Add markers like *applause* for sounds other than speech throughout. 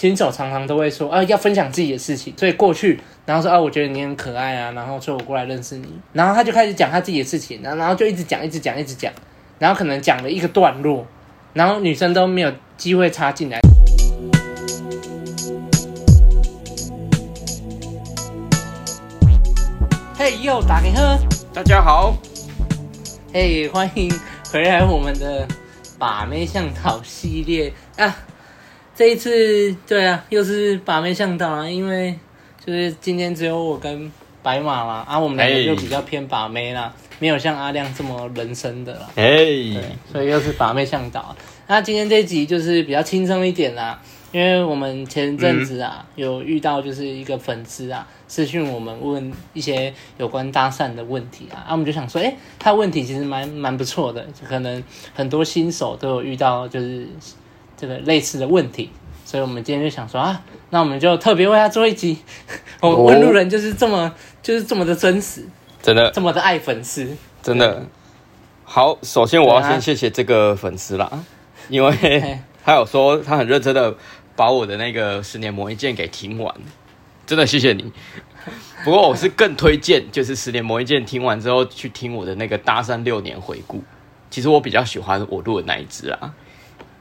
新手常常都会说啊，要分享自己的事情，所以过去，然后说啊，我觉得你很可爱啊，然后所以我过来认识你，然后他就开始讲他自己的事情，然后然后就一直讲，一直讲，一直讲，然后可能讲了一个段落，然后女生都没有机会插进来。嘿，又打给呵，大家好，嘿，欢迎回来我们的把妹向导系列。啊。这一次，对啊，又是把妹向导啊，因为就是今天只有我跟白马嘛，啊，我们两个就比较偏把妹啦，没有像阿亮这么人生的啦，哎，对，所以又是把妹向导。那今天这一集就是比较轻松一点啦，因为我们前阵子啊、嗯、有遇到就是一个粉丝啊私讯我们问一些有关搭讪的问题啊，啊，我们就想说，哎，他问题其实蛮蛮不错的，就可能很多新手都有遇到就是。这个类似的问题，所以我们今天就想说啊，那我们就特别为他做一集。*laughs* 我们问路人就是这么、哦、就是这么的真实，真的这么的爱粉丝，真的。好，首先我要先谢谢这个粉丝啦，啊、因为 *laughs* 他有说他很认真的把我的那个十年磨一剑给听完，真的谢谢你。不过我是更推荐，就是十年磨一剑听完之后去听我的那个搭讪六年回顾。其实我比较喜欢我录的那一支啊。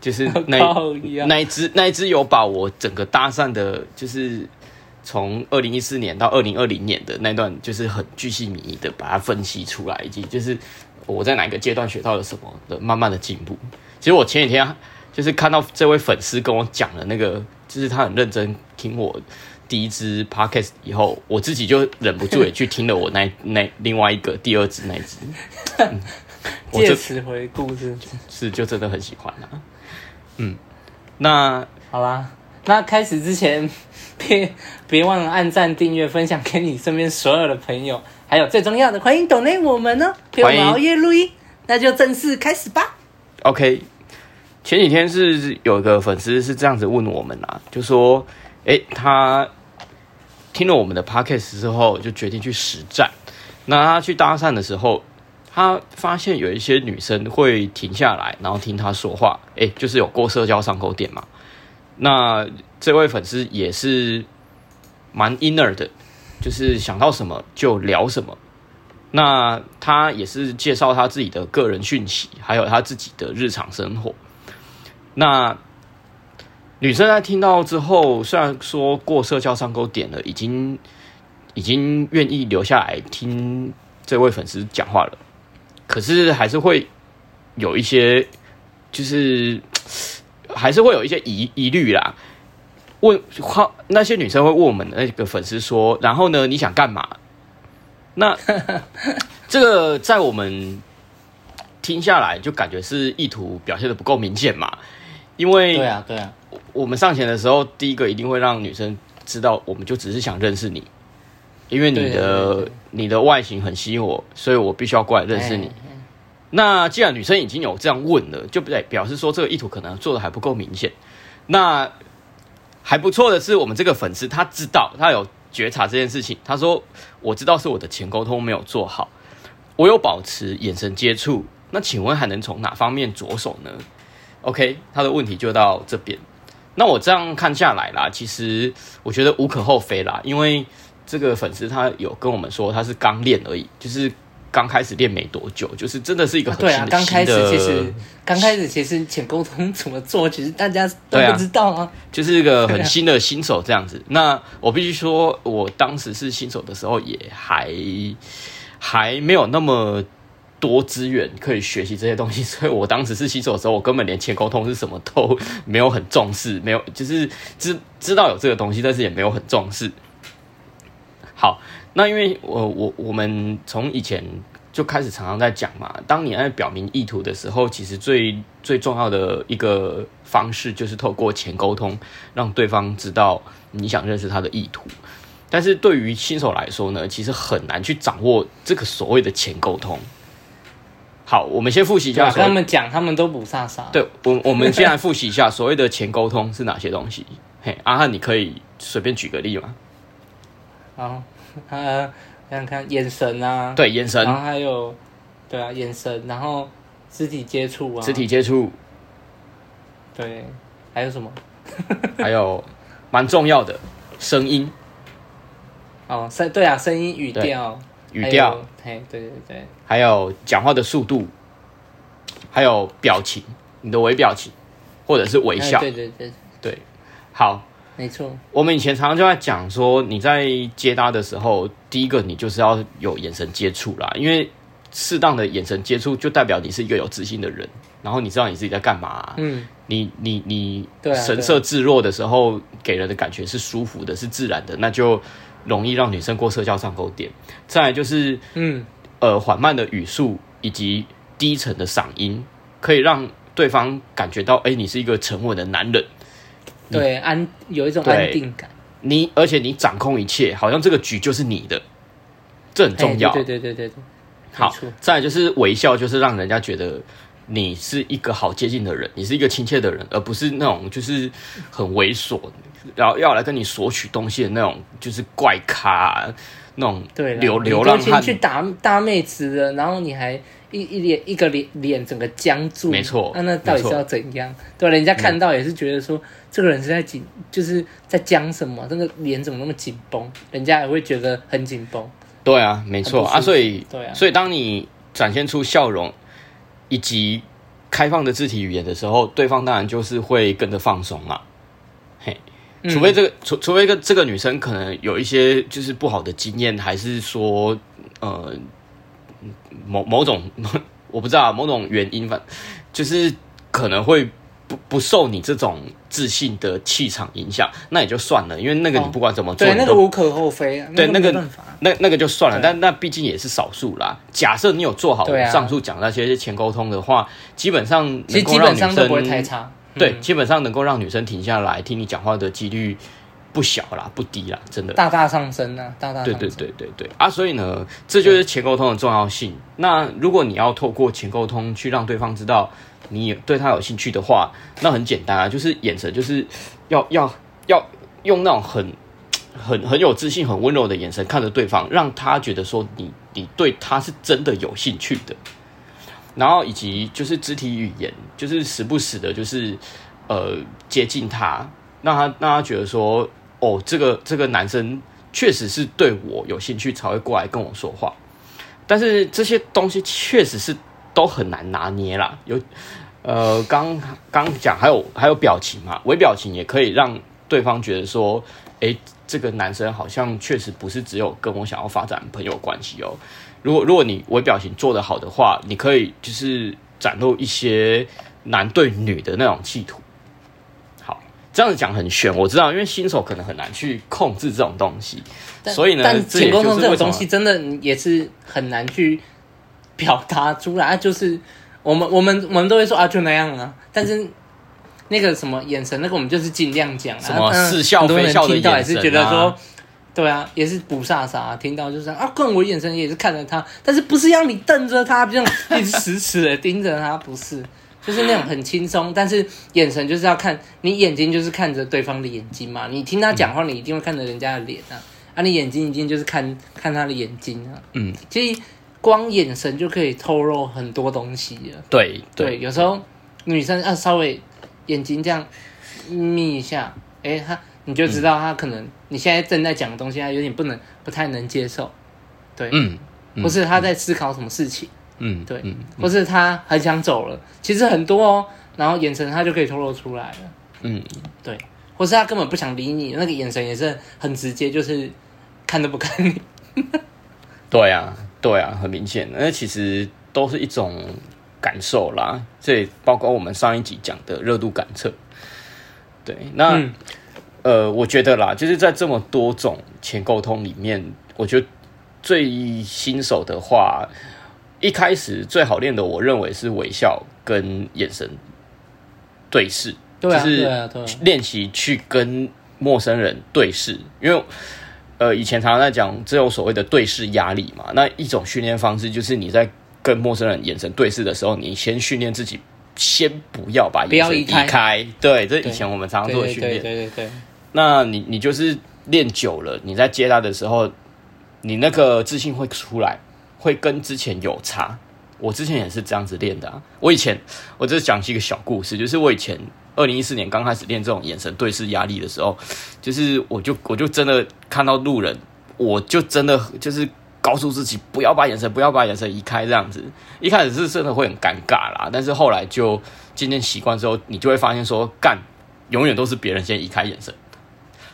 就是那 *laughs* 那一只那一只有把我整个搭讪的，就是从二零一四年到二零二零年的那段，就是很巨细靡遗的把它分析出来，以及就是我在哪个阶段学到了什么的，慢慢的进步。其实我前几天就是看到这位粉丝跟我讲了那个，就是他很认真听我第一支 podcast 以后，我自己就忍不住也去听了我那那另外一个第二支那一支，*laughs* *laughs* 借此回顾是是就真的很喜欢啊。嗯，那好啦，那开始之前，*laughs* 别别忘了按赞、订阅、分享给你身边所有的朋友，还有最重要的，欢迎抖内我们呢，陪我们熬夜录音，那就正式开始吧。OK，前几天是有一个粉丝是这样子问我们啊，就说，哎、欸，他听了我们的 Podcast 之后，就决定去实战。那他去搭讪的时候。他发现有一些女生会停下来，然后听他说话，哎，就是有过社交上钩点嘛。那这位粉丝也是蛮 inner 的，就是想到什么就聊什么。那他也是介绍他自己的个人讯息，还有他自己的日常生活。那女生在听到之后，虽然说过社交上钩点了，已经已经愿意留下来听这位粉丝讲话了。可是还是会有一些，就是 *tsk* 还是会有一些疑疑虑啦。问那些女生会问我们的那个粉丝说：“然后呢，你想干嘛？”那 *laughs* 这个在我们听下来就感觉是意图表现的不够明显嘛。因为对啊，对啊，我们上前的时候，第一个一定会让女生知道，我们就只是想认识你。因为你的对对对你的外形很吸引我，所以我必须要过来认识你。那既然女生已经有这样问了，就表表示说这个意图可能做的还不够明显。那还不错的是，我们这个粉丝他知道，他有觉察这件事情。他说：“我知道是我的前沟通没有做好，我有保持眼神接触。那请问还能从哪方面着手呢？”OK，他的问题就到这边。那我这样看下来啦，其实我觉得无可厚非啦，因为。这个粉丝他有跟我们说，他是刚练而已，就是刚开始练没多久，就是真的是一个很新的。对啊，刚开始其实刚开始其实前沟通怎么做，其实大家都不知道啊。就是一个很新的新手这样子。那我必须说，我当时是新手的时候，也还还没有那么多资源可以学习这些东西，所以我当时是新手的时候，我根本连前沟通是什么都没有很重视，没有就是知知道有这个东西，但是也没有很重视。好，那因为我我我们从以前就开始常常在讲嘛，当你在表明意图的时候，其实最最重要的一个方式就是透过前沟通，让对方知道你想认识他的意图。但是对于新手来说呢，其实很难去掌握这个所谓的前沟通。好，我们先复习一下，跟他们讲，他们都不傻傻。对，我我们先来复习一下所谓的前沟通是哪些东西。嘿，阿汉，你可以随便举个例吗？然后，*laughs* 他，想想看，眼神啊，对，眼神，然后还有，对啊，眼神，然后肢体接触啊，肢体接触，对，还有什么？*laughs* 还有，蛮重要的声音。哦，声对啊，声音语调语调，嘿，对对对，还有讲话的速度，还有表情，你的微表情或者是微笑，对对对。对，好，没错。我们以前常常就在讲说，你在接搭的时候，第一个你就是要有眼神接触啦，因为适当的眼神接触就代表你是一个有自信的人，然后你知道你自己在干嘛啊，嗯，你你你神色自若的时候，给人的感觉是舒服的，是自然的，那就。容易让女生过社交上钩点，再来就是，嗯，呃，缓慢的语速以及低沉的嗓音，可以让对方感觉到，哎、欸，你是一个沉稳的男人，对，安有一种安定感。你而且你掌控一切，好像这个局就是你的，这很重要。对对对对对，好，再来就是微笑，就是让人家觉得你是一个好接近的人，你是一个亲切的人，而不是那种就是很猥琐。然后要来跟你索取东西的那种，就是怪咖、啊、那种流流浪汉去打大妹子的，然后你还一一脸一个脸脸整个僵住，没错。那、啊、那到底是要怎样？对，人家看到也是觉得说、嗯、这个人是在紧，就是在僵什么？这个脸怎么那么紧绷？人家也会觉得很紧绷。对啊，没错啊，所以对啊，所以当你展现出笑容以及开放的肢体语言的时候，对方当然就是会跟着放松嘛。嘿。除非这个，除除非个这个女生可能有一些就是不好的经验，还是说呃某某种 *laughs* 我不知道某种原因，反就是可能会不不受你这种自信的气场影响，那也就算了，因为那个你不管怎么做，哦、对那个无可厚非啊，对那个那那个就算了，但那毕竟也是少数啦。假设你有做好上述讲那些前沟通的话，基本上其实基本上都不会太差。对，基本上能够让女生停下来听你讲话的几率不小啦，不低啦，真的大大上升啊，大大上升。对对对对对啊，所以呢，这就是前沟通的重要性。那如果你要透过前沟通去让对方知道你对他有兴趣的话，那很简单啊，就是眼神，就是要要要用那种很很很有自信、很温柔的眼神看着对方，让他觉得说你你对他是真的有兴趣的。然后以及就是肢体语言，就是时不时的，就是呃接近他，让他让他觉得说，哦，这个这个男生确实是对我有兴趣才会过来跟我说话。但是这些东西确实是都很难拿捏啦。有呃，刚刚讲还有还有表情嘛，微表情也可以让对方觉得说，诶，这个男生好像确实不是只有跟我想要发展朋友关系哦。如果如果你微表情做得好的话，你可以就是展露一些男对女的那种企图。好，这样子讲很玄，我知道，因为新手可能很难去控制这种东西，所以呢，但前沟通这种东西真的也是很难去表达出来。就是我们我们我们都会说啊，就那样啊，但是那个什么眼神，那个我们就是尽量讲，什么似笑非笑的眼神啊，也是觉得说。对啊，也是不飒飒，听到就是啊，跟我眼神也是看着他，但是不是让你瞪着他，这样一直死死的盯着他，不是，就是那种很轻松，但是眼神就是要看你眼睛，就是看着对方的眼睛嘛。你听他讲话，你一定会看着人家的脸啊，啊，你眼睛一定就是看看他的眼睛啊。嗯，其实光眼神就可以透露很多东西了。对对，对，有时候女生要稍微眼睛这样眯一下，哎，他。你就知道他可能你现在正在讲的东西，他有点不能不太能接受，对，嗯，嗯，或是他在思考什么事情，嗯，对，嗯，或是他很想走了，其实很多哦，然后眼神他就可以透露出来了，嗯，对，或是他根本不想理你，那个眼神也是很直接，就是看都不看你，*laughs* 对啊，对啊，很明显，那其实都是一种感受啦，这也包括我们上一集讲的热度感测，对，那。嗯呃，我觉得啦，就是在这么多种前沟通里面，我觉得最新手的话，一开始最好练的，我认为是微笑跟眼神对视，就是练习去跟陌生人对视。因为呃，以前常常在讲这种所谓的对视压力嘛，那一种训练方式就是你在跟陌生人眼神对视的时候，你先训练自己，先不要把眼神移开。开对，这以前我们常常做的训练，对对对。那你你就是练久了，你在接他的时候，你那个自信会出来，会跟之前有差。我之前也是这样子练的啊。我以前我这讲一个小故事，就是我以前二零一四年刚开始练这种眼神对视压力的时候，就是我就我就真的看到路人，我就真的就是告诉自己不要把眼神不要把眼神移开这样子。一开始是真的会很尴尬啦，但是后来就渐渐习惯之后，你就会发现说干，永远都是别人先移开眼神。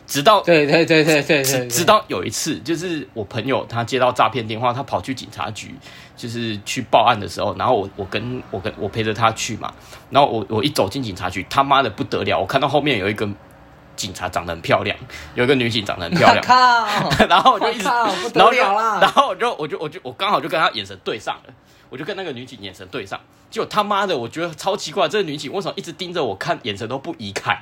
直到对对对对对对，直到有一次，就是我朋友他接到诈骗电话，他跑去警察局，就是去报案的时候，然后我我跟我跟我陪着他去嘛，然后我我一走进警察局，他妈的不得了，我看到后面有一个警察长得很漂亮，有一个女警长得很漂亮，*laughs* 靠，*laughs* 然后我就一直，*laughs* 然后了啦，然后我就我就我就我刚好就跟他眼神对上了，我就跟那个女警眼神对上，结果他妈的，我觉得超奇怪，这个女警为什么一直盯着我看，眼神都不移开。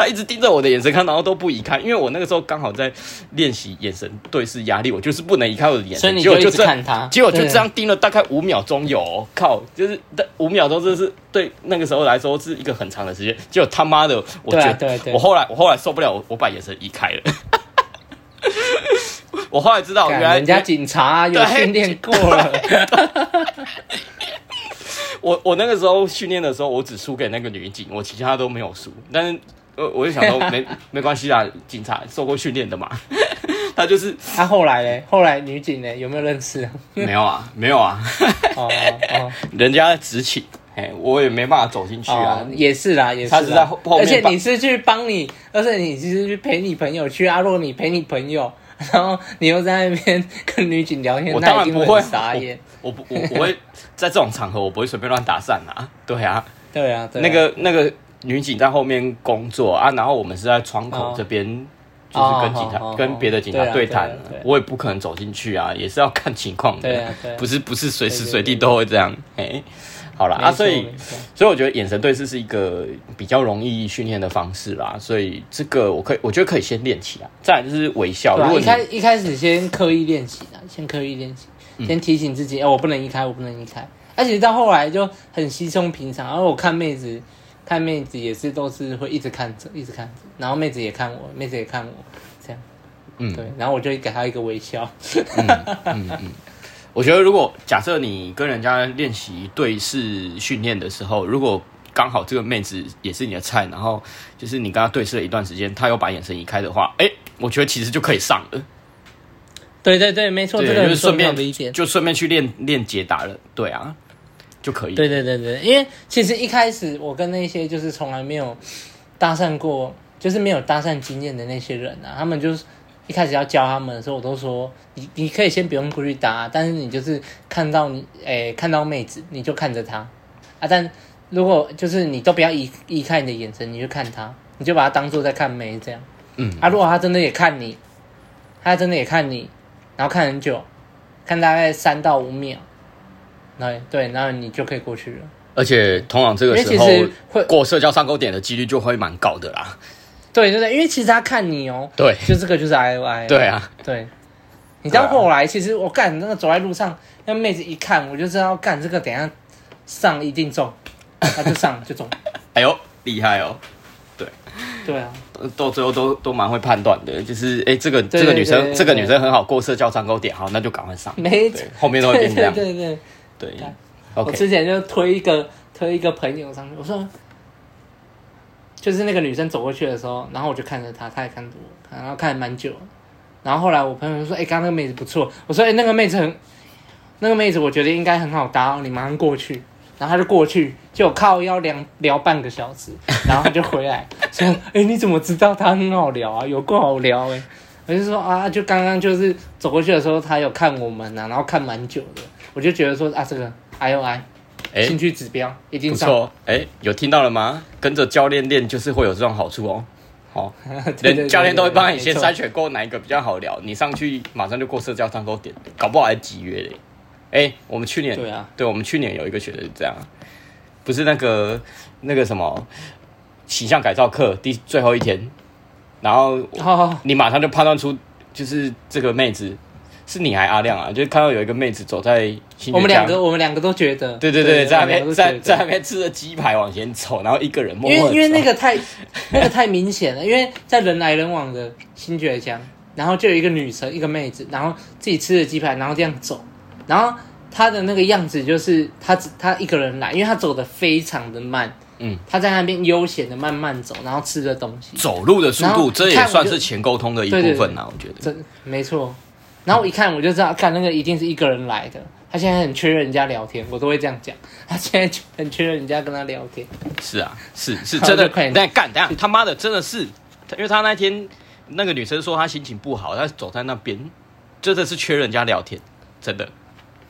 他一直盯着我的眼神看，然后都不移开，因为我那个时候刚好在练习眼神对视压力，我就是不能移开我的眼神，所以你就一直看他，结果就这样盯了大概五秒钟有、哦，靠，就是五秒钟，这是对那个时候来说是一个很长的时间。结果他妈的，我觉得，我后来我后来受不了，我我把眼神移开了。*laughs* 我后来知道，原来人家警察有训练过了。*laughs* 我我那个时候训练的时候，我只输给那个女警，我其他都没有输，但是。我我就想说没 *laughs* 没关系啦，警察受过训练的嘛。*laughs* 他就是他后来呢？后来女警呢？有没有认识？*laughs* 没有啊，没有啊。哦哦，人家执勤，哎，我也没办法走进去啊。也是啦，也是。他是在后面，而且你是去帮你，而且你是去陪你朋友去啊。如果你陪你朋友，然后你又在那边跟女警聊天，我当然不会傻眼。我不，我不会在这种场合，我不会随便乱打伞啊。对啊，对啊，那个那个。女警在后面工作啊，然后我们是在窗口这边，就是跟警察、跟别的警察对谈。我也不可能走进去啊，也是要看情况的，不是不是随时随地都会这样。哎，好了啊，所以所以我觉得眼神对视是一个比较容易训练的方式啦，所以这个我可以，我觉得可以先练起来。再来就是微笑，如果一开一开始先刻意练习啊，先刻意练习，先提醒自己，哎，我不能移开，我不能移开。而且到后来就很稀松平常，然后我看妹子。看妹子也是都是会一直看着，一直看着，然后妹子也看我，妹子也看我，这样，嗯，对，然后我就给她一个微笑。嗯嗯嗯，我觉得如果假设你跟人家练习对视训练的时候，如果刚好这个妹子也是你的菜，然后就是你跟她对视了一段时间，她又把眼神移开的话，哎，我觉得其实就可以上了。对对对，没错，这个就是顺便就顺便去练练解答了，对啊。就可以。对对对对，因为其实一开始我跟那些就是从来没有搭讪过，就是没有搭讪经验的那些人啊，他们就是一开始要教他们的时候，我都说你你可以先不用过去搭，但是你就是看到你诶看到妹子你就看着她啊，但如果就是你都不要移移开你的眼神，你就看她，你就把她当做在看妹这样。嗯啊，如果她真的也看你，她真的也看你，然后看很久，看大概三到五秒。对对，那你就可以过去了。而且通常这个时候会过社交上钩点的几率就会蛮高的啦。对对对，因为其实他看你哦，对，*laughs* 就这个就是 I O I。对啊，对。你知道后来，其实我干那个走在路上，那妹子一看，我就知道干这个等下上一定中，他就上就中。*laughs* 哎呦，厉害哦！对对啊，到最后都都蛮会判断的，就是哎，这个这个女生这个女生很好过社交上钩点，好，那就赶快上。没，后面都会变这样。对对。对.我之前就推一个推一个朋友上去，我说，就是那个女生走过去的时候，然后我就看着她，她也看着我，然后看了蛮久，然后后来我朋友就说，哎、欸，刚刚那个妹子不错，我说，哎、欸，那个妹子很，那个妹子我觉得应该很好搭，你马上过去，然后他就过去，就靠腰聊聊半个小时，然后他就回来 *laughs* 说，哎、欸，你怎么知道他很好聊啊？有够好聊哎、欸，我就说啊，就刚刚就是走过去的时候，他有看我们呐、啊，然后看蛮久的。我就觉得说啊，这个 I O I，兴趣指标一定上。不错，哎，有听到了吗？跟着教练练就是会有这种好处哦。好，*laughs* 连教练都会帮你先筛选过哪一个比较好聊，你上去马上就过社交上钩点，搞不好还集约嘞。哎，我们去年对啊，对我们去年有一个学的是这样，不是那个那个什么形象改造课第最后一天，然后你马上就判断出就是这个妹子。是你还阿亮啊？就是看到有一个妹子走在新，我们两个，我们两个都觉得，对对对，对在那边在在那边吃着鸡排往前走，然后一个人默默，因为因为那个太 *laughs* 那个太明显了，因为在人来人往的新崛江，然后就有一个女生，一个妹子，然后自己吃着鸡排，然后这样走，然后她的那个样子就是她她一个人来，因为她走的非常的慢，嗯，他在那边悠闲的慢慢走，然后吃着东西，走路的速度，这也算是前沟通的一部分啊，我觉得，真没错。然后我一看我就知道，看那个一定是一个人来的，他现在很缺人家聊天，我都会这样讲，他现在很缺人家跟他聊天。是啊，是是真的，快点干，等下他妈的真的是，因为他那天那个女生说她心情不好，她走在那边，真的是缺人家聊天，真的。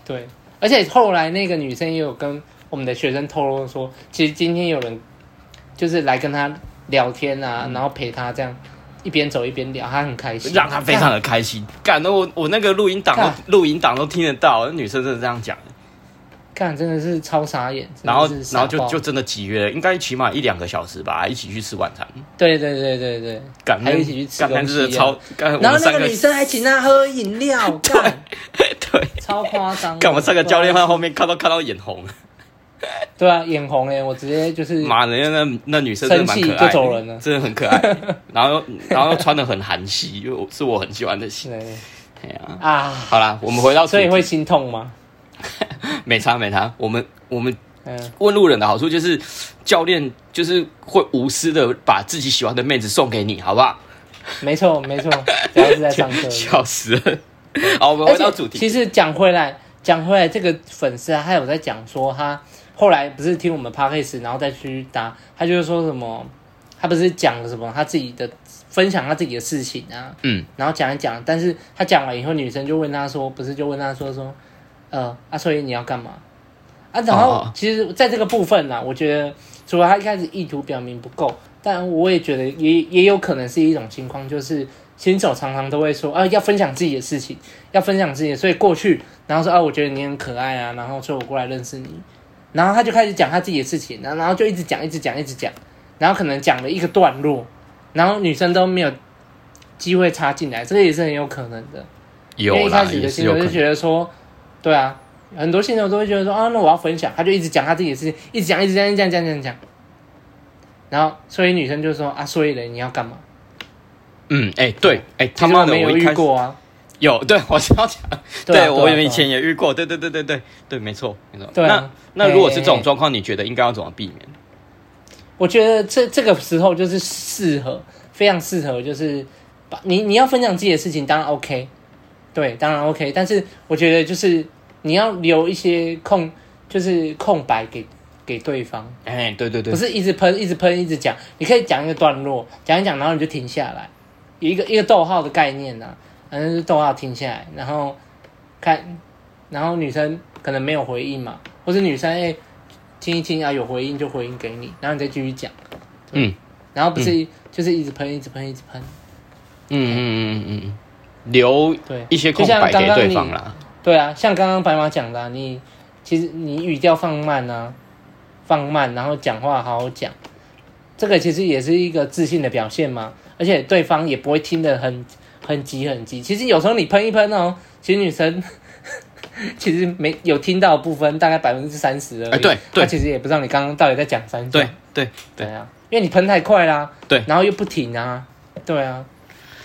对，而且后来那个女生也有跟我们的学生透露说，其实今天有人就是来跟他聊天啊，嗯、然后陪他这样一边走一边聊，他很开心，让他非常的开心。干，那我我那个录音档录音档都听得到，那女生真的这样讲。干，真的是超傻眼。然后然后就就真的集约了，应该起码一两个小时吧，一起去吃晚餐。对对对对对，干，还一起去吃东西、啊。超干，然后那个女生还请他喝饮料，干。*laughs* 对，超夸张！干嘛？上个教练在后面看到看到眼红。*laughs* 对啊，眼红哎！我直接就是妈的，那那女生真的蛮可爱，就走人了，真的很可爱。*laughs* 然后然后穿的很韩系，又是我很喜欢的系。对呀啊，好啦，我们回到所以会心痛吗？*laughs* 没差没差，我们我们问路人的好处就是教练就是会无私的把自己喜欢的妹子送给你，好不好？没错没错，主要是在上课，笑死了。好，我们回到主题。其实讲回来，讲回来，这个粉丝啊，他有在讲说，他后来不是听我们 podcast 然后再去答，他就是说什么，他不是讲了什么他自己的分享他自己的事情啊，嗯，然后讲一讲，但是他讲完以后，女生就问他说，不是就问他说说，呃，啊，所以你要干嘛？啊，然后其实在这个部分呢、啊，我觉得除了他一开始意图表明不够，但我也觉得也也有可能是一种情况，就是。新手常常都会说啊，要分享自己的事情，要分享自己的，所以过去，然后说啊，我觉得你很可爱啊，然后说我过来认识你，然后他就开始讲他自己的事情，然后然后就一直讲，一直讲，一直讲，然后可能讲了一个段落，然后女生都没有机会插进来，这个也是很有可能的。有因为一开始的新手就觉得说，对啊，很多新手都会觉得说啊，那我要分享，他就一直讲他自己的事情，一直讲，一直讲，一直讲，讲讲讲，然后所以女生就说啊，所以嘞，你要干嘛？嗯，哎、欸，对，哎、欸，他妈的，我遇过啊，有，对，我是要讲，对我以前也遇过，对对对对对对，没错没错。对啊，那那如果是这种状况，你觉得应该要怎么避免？我觉得这这个时候就是适合，非常适合，就是把你你要分享自己的事情，当然 OK，对，当然 OK，但是我觉得就是你要留一些空，就是空白给给对方。哎、欸，对对对，不是一直喷，一直喷，一直讲，你可以讲一个段落，讲一讲，然后你就停下来。有一个一个逗号的概念呐、啊，反正是逗号停下来，然后看，然后女生可能没有回应嘛，或者女生哎听一听啊有回应就回应给你，然后你再继续讲，嗯，然后不是、嗯、就是一直喷一直喷一直喷，嗯。嗯嗯嗯嗯，留对一些空白给对方啦，对啊，像刚刚白马讲的、啊，你其实你语调放慢啊，放慢，然后讲话好好讲，这个其实也是一个自信的表现嘛。而且对方也不会听得很很急很急。其实有时候你喷一喷哦，其实女生 *laughs* 其实没有听到的部分大概百分之三十而已。哎，对对，她其实也不知道你刚刚到底在讲三句。对对对啊，因为你喷太快啦。对，然后又不停啊。对啊，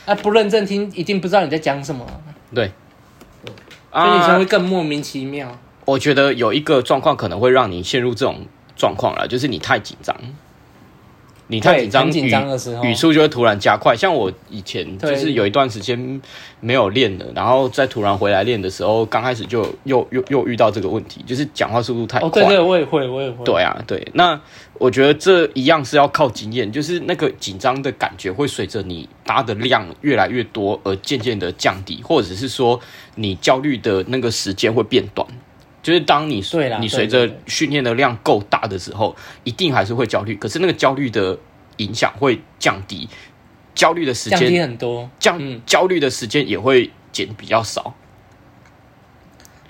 啊不认真听，一定不知道你在讲什么。对，所以女生会更莫名其妙。我觉得有一个状况可能会让你陷入这种状况了，就是你太紧张。你太紧张，紧张的时候，语速就会突然加快。像我以前就是有一段时间没有练了，然后再突然回来练的时候，刚开始就又又又遇到这个问题，就是讲话速度太快。哦，对对，我也会，我也会。对啊，对。那我觉得这一样是要靠经验，就是那个紧张的感觉会随着你搭的量越来越多而渐渐的降低，或者是说你焦虑的那个时间会变短。就是当你你随着训练的量够大的时候，一定还是会焦虑。可是那个焦虑的影响会降低，焦虑的时间降低很多，降、嗯、焦虑的时间也会减比较少。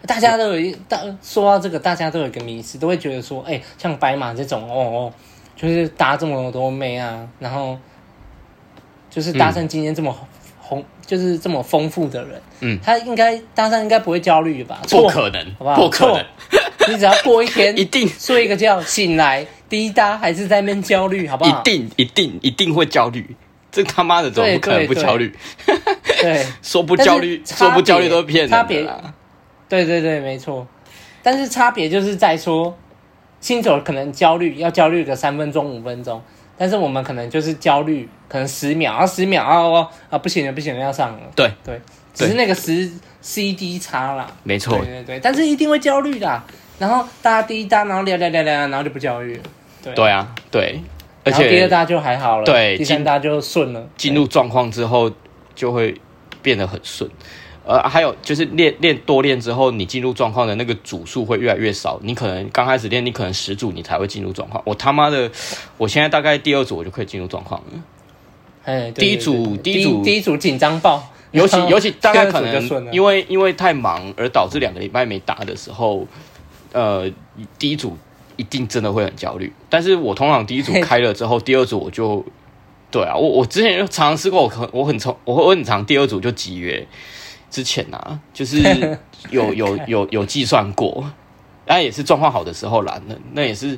大家都有一大说到这个，大家都有一个迷思，都会觉得说，哎、欸，像白马这种哦哦，就是搭这么多妹啊，然后就是搭上今天这么红。就是这么丰富的人，嗯，他应该当然应该不会焦虑吧？不可能，好不好？不可能，你只要过一天，*laughs* 一定睡一个觉，醒来第一搭还是在那边焦虑，好不好？一定一定一定会焦虑，这他妈的怎么不可能不焦虑？*laughs* 对，说不焦虑，说不焦虑都是骗人的。对对对，没错。但是差别就是在说，新手可能焦虑要焦虑个三分钟五分钟，但是我们可能就是焦虑可能十秒啊十秒啊哦啊不行了不行了要上了。对对，只是那个十 CD 差啦。没错。对对对，但是一定会焦虑的。然后大家第一单，然后聊聊聊聊，然后就不焦虑了。对对啊，对。而且第二大就还好了，对，第三大就顺了。进入状况之后就会变得很顺，呃，还有就是练练多练之后，你进入状况的那个组数会越来越少。你可能刚开始练，你可能十组你才会进入状况。我他妈的，我现在大概第二组我就可以进入状况了。哎，第一组第一组第一组紧张爆，尤其尤其大概可能因为因为太忙而导致两个礼拜没打的时候，呃，第一组。一定真的会很焦虑，但是我通常第一组开了之后，第二组我就，对啊，我我之前就尝试过，我很我很从我我很常第二组就集约，之前啊，*laughs* 就是有有有有计算过，那也是状况好的时候啦，那那也是，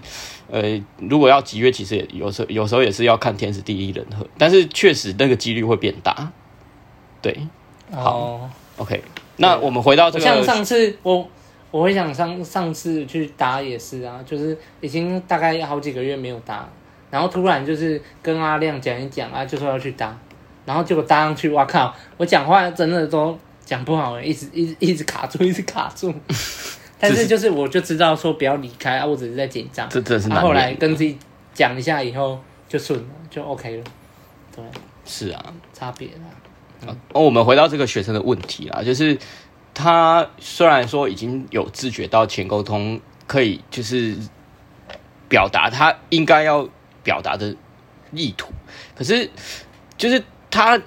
呃，如果要集约，其实也有时候有时候也是要看天时地利人和，但是确实那个几率会变大，对，好、哦、，OK，那我们回到这个，像上次我。我会想上上次去打也是啊，就是已经大概好几个月没有打，然后突然就是跟阿亮讲一讲啊，就说要去打，然后结果搭上去，哇靠！我讲话真的都讲不好，一直一直一直卡住，一直卡住。*laughs* *laughs* 但是就是我就知道说不要离开啊，我只是在紧张。这这是。后来跟自己讲一下以后就顺了，就 OK 了。对，是啊，差别啦。嗯、哦，我们回到这个学生的问题啦，就是。他虽然说已经有自觉到前沟通可以就是表达他应该要表达的意图，可是就是他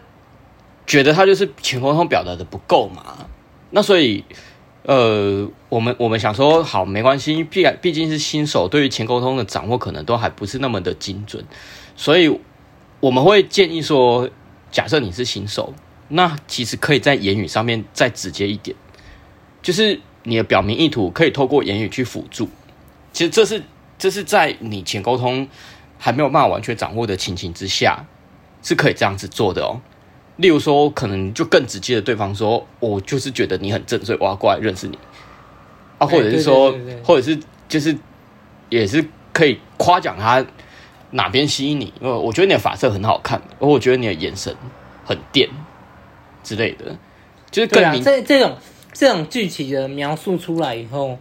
觉得他就是前沟通表达的不够嘛。那所以呃，我们我们想说好没关系，毕毕竟是新手，对于前沟通的掌握可能都还不是那么的精准，所以我们会建议说，假设你是新手。那其实可以在言语上面再直接一点，就是你的表明意图可以透过言语去辅助。其实这是这是在你前沟通还没有办法完全掌握的情形之下，是可以这样子做的哦。例如说，可能就更直接的对方说：“我就是觉得你很正，所以我要过来认识你。”啊，或者是说，或者是就是也是可以夸奖他哪边吸引你，因为我觉得你的发色很好看，而我觉得你的眼神很电。之类的，就是更明啊，这这种这种具体的描述出来以后，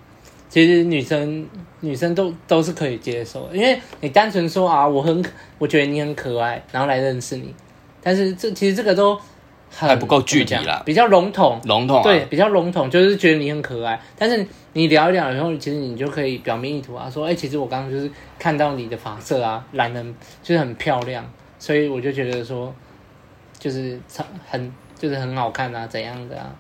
其实女生女生都都是可以接受的，因为你单纯说啊，我很我觉得你很可爱，然后来认识你，但是这其实这个都还不够具体啦，比较笼统，笼统、啊、对，比较笼统，就是觉得你很可爱，但是你聊一聊以后，其实你就可以表明意图啊，说哎、欸，其实我刚刚就是看到你的发色啊，染的就是很漂亮，所以我就觉得说就是很。就是很好看啊，怎样的啊？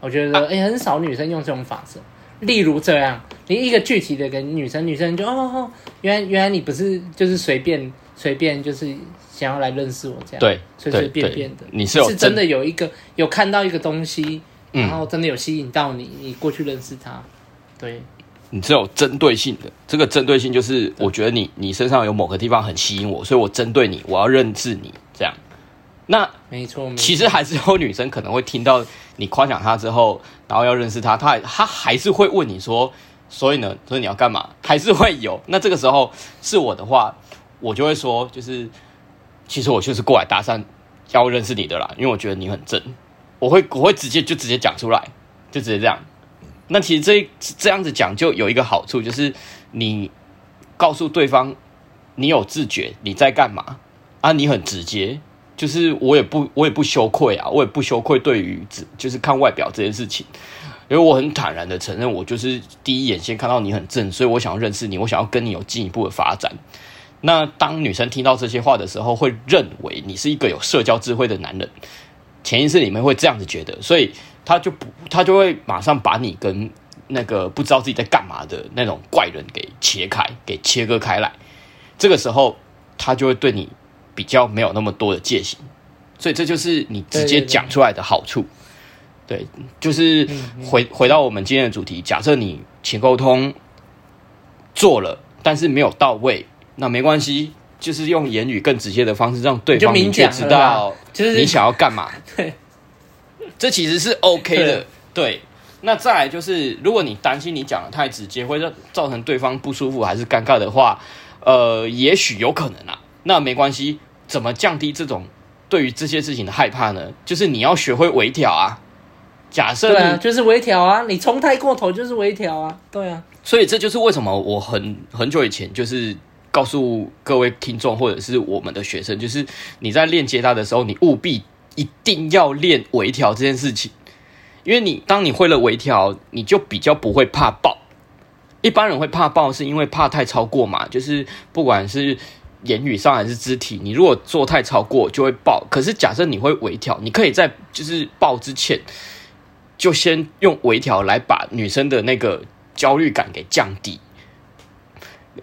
我觉得，哎、欸，很少女生用这种发色。例如这样，你一个具体的跟女生，女生就哦哦，原来原来你不是就是随便随便就是想要来认识我这样，对，随随便便的。你是有是真的有一个有看到一个东西，然后真的有吸引到你，你过去认识他。对，你是有针对性的。这个针对性就是，我觉得你你身上有某个地方很吸引我，所以我针对你，我要认识你这样。那没错，其实还是有女生可能会听到你夸奖她之后，然后要认识她，她她还是会问你说，所以呢，所以你要干嘛？还是会有。那这个时候是我的话，我就会说，就是其实我就是过来搭讪，要认识你的啦，因为我觉得你很正。我会我会直接就直接讲出来，就直接这样。那其实这这样子讲就有一个好处，就是你告诉对方你有自觉你在干嘛啊，你很直接。就是我也不我也不羞愧啊，我也不羞愧对于只就是看外表这件事情，因为我很坦然的承认，我就是第一眼先看到你很正，所以我想要认识你，我想要跟你有进一步的发展。那当女生听到这些话的时候，会认为你是一个有社交智慧的男人，潜意识里面会这样子觉得，所以他就不他就会马上把你跟那个不知道自己在干嘛的那种怪人给切开，给切割开来。这个时候，他就会对你。比较没有那么多的戒心，所以这就是你直接讲出来的好处。对，对，对，对，就是回回到我们今天的主题，假设你前沟通做了，但是没有到位，那没关系，就是用言语更直接的方式让对方明确知道，就是你想要干嘛。*laughs* 对，这其实是 OK 的。对，那再来就是，如果你担心你讲的太直接，会让造成对方不舒服还是尴尬的话，呃，也许有可能啊。那没关系，怎么降低这种对于这些事情的害怕呢？就是你要学会微调啊。假设对啊，就是微调啊，你冲太过头就是微调啊，对啊。所以这就是为什么我很很久以前就是告诉各位听众或者是我们的学生，就是你在练接搭的时候，你务必一定要练微调这件事情。因为你当你会了微调，你就比较不会怕爆。一般人会怕爆，是因为怕太超过嘛，就是不管是言语上还是肢体，你如果做太超过就会爆。可是假设你会微调，你可以在就是爆之前，就先用微调来把女生的那个焦虑感给降低。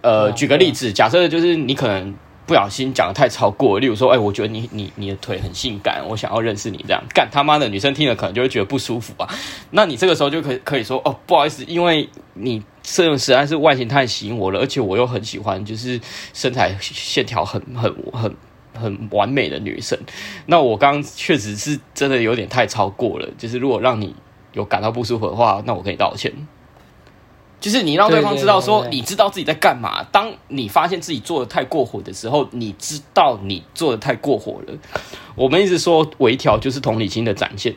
呃，举个例子，假设就是你可能。不小心讲的太超过，例如说，哎、欸，我觉得你你你的腿很性感，我想要认识你，这样干他妈的女生听了可能就会觉得不舒服吧？那你这个时候就可以可以说，哦，不好意思，因为你这种实在是外形太吸引我了，而且我又很喜欢就是身材线条很很很很完美的女生。那我刚刚确实是真的有点太超过了，就是如果让你有感到不舒服的话，那我跟你道歉。就是你让对方知道说，你知道自己在干嘛。当你发现自己做的太过火的时候，你知道你做的太过火了。我们一直说微调就是同理心的展现。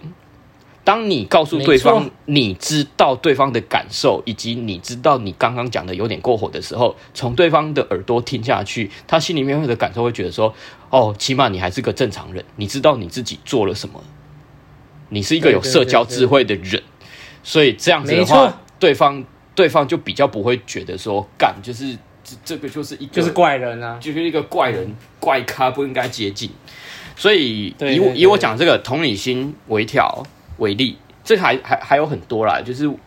当你告诉对方你知道对方的感受，以及你知道你刚刚讲的有点过火的时候，从对方的耳朵听下去，他心里面会的感受会觉得说：哦，起码你还是个正常人，你知道你自己做了什么，你是一个有社交智慧的人。所以这样子的话，对方。对方就比较不会觉得说干，就是这这个就是一个就是怪人啊，就是一个怪人、嗯、怪咖不应该接近。所以以我以我讲这个同理心微调为例，这个还还还有很多啦。就是我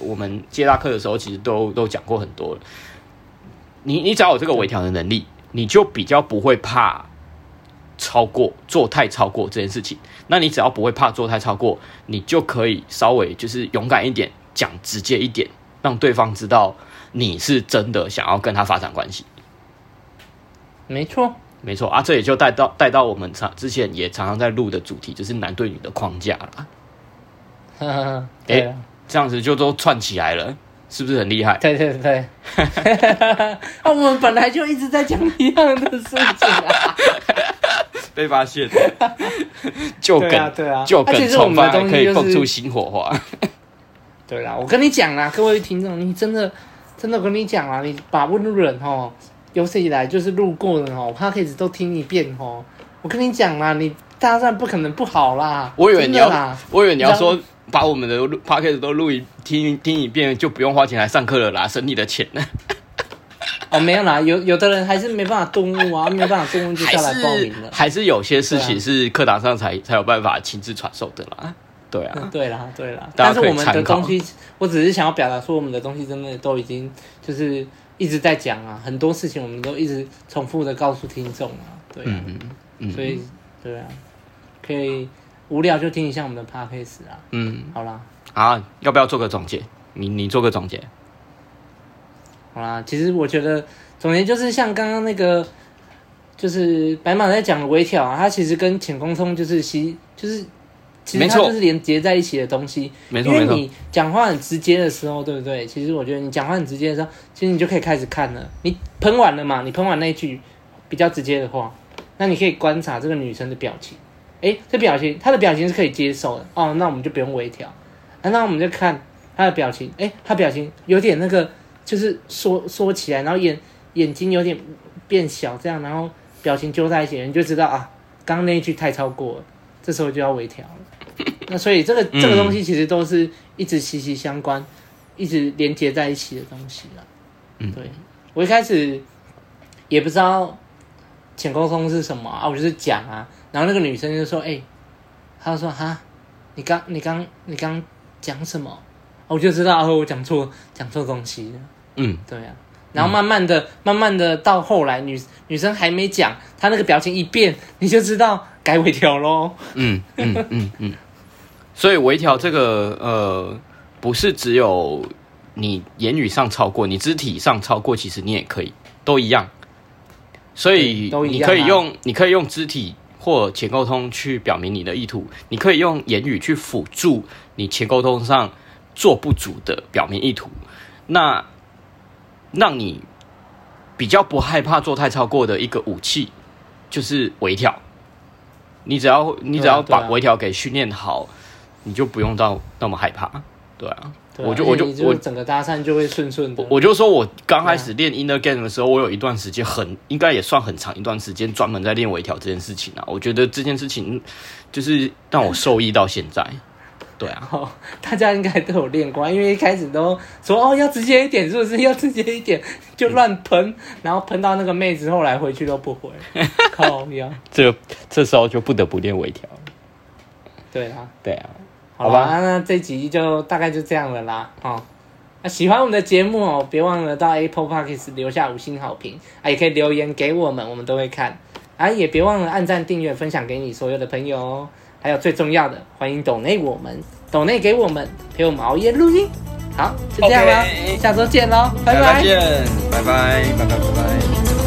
我们接大课的时候，其实都都讲过很多了。你你只要有这个微调的能力，你就比较不会怕超过做太超过这件事情。那你只要不会怕做太超过，你就可以稍微就是勇敢一点，讲直接一点。让对方知道你是真的想要跟他发展关系，没错，没错啊，这也就带到带到我们常之前也常常在录的主题，就是男对女的框架了。*laughs* 哎、欸，这样子就都串起来了，是不是很厉害？对对对，啊我们本来就一直在讲一样的事情啊，*laughs* 被发现，*laughs* 就跟对啊，就跟重发可以蹦出新火花。对啦，我跟你讲啦，各位听众，你真的真的跟你讲啦，你把温路人哦，有史以来就是路过的哦，他可以都听一遍哦。我跟你讲啦，你搭讪不可能不好啦。我以为你要，我以为你要说把我们的 podcast 都录一听听一遍，就不用花钱来上课了啦，省你的钱呢。*laughs* 哦，没有啦，有有的人还是没办法动物啊，没有办法动物就下来报名了。还是有些事情是课堂上才才有办法亲自传授的啦。对啊，嗯、对啦，对啦，但是我们的东西，我只是想要表达说，我们的东西真的都已经就是一直在讲啊，很多事情我们都一直重复的告诉听众啊，对啊，嗯嗯，所以对啊，可以无聊就听一下我们的 podcast 啊，嗯，好啦，啊，要不要做个总结？你你做个总结，好啦，其实我觉得总结就是像刚刚那个，就是白马在讲的微调啊，它其实跟浅沟通就是其就是。其实它就是连接在一起的东西，没错，因为你讲话很直接的时候，对不对？其实我觉得你讲话很直接的时候，其实你就可以开始看了。你喷完了嘛？你喷完那一句比较直接的话，那你可以观察这个女生的表情。哎，这表情，她的表情是可以接受的哦。那我们就不用微调。啊，那我们就看她的表情。哎，她表情有点那个，就是缩缩起来，然后眼眼睛有点变小，这样，然后表情揪在一起，你就知道啊，刚刚那一句太超过了，这时候就要微调了。那所以这个这个东西其实都是一直息息相关，嗯、一直连接在一起的东西了。嗯，对，我一开始也不知道浅沟通是什么啊，我就是讲啊，然后那个女生就说：“哎、欸，她说哈，你刚你刚你刚讲什么？”我就知道哦，我讲错讲错东西了。嗯，对啊。然后慢慢的、嗯、慢慢的到后来，女女生还没讲，她那个表情一变，你就知道该微调喽。嗯嗯嗯嗯。嗯嗯所以微调这个呃，不是只有你言语上超过，你肢体上超过，其实你也可以都一样。所以你可以用你可以用肢体或前沟通去表明你的意图，你可以用言语去辅助你前沟通上做不足的表明意图，那让你比较不害怕做太超过的一个武器，就是微调。你只要你只要把微调给训练好，你就不用到那么害怕。对啊，我就我就我整个搭讪就会顺顺的。我就说我刚开始练 inner game 的时候，我有一段时间很应该也算很长一段时间专门在练微调这件事情啊。我觉得这件事情就是让我受益到现在。对啊，哦，大家应该都有练过，因为一开始都说哦要直接一点，是不是要直接一点就乱喷，嗯、然后喷到那个妹子后来回去都不回，*laughs* 靠呀！这这时候就不得不练微调。对啊，对啊，好吧，那这集就大概就这样了啦。哦，那喜欢我们的节目哦，别忘了到 Apple Podcast 留下五星好评啊，也可以留言给我们，我们都会看啊，也别忘了按赞、订阅、分享给你所有的朋友哦。还有最重要的，欢迎抖内我们，抖内给我们陪我们熬夜录音。好，就这样了，Okay. 下周见喽，拜拜，见，拜拜，拜拜，拜拜。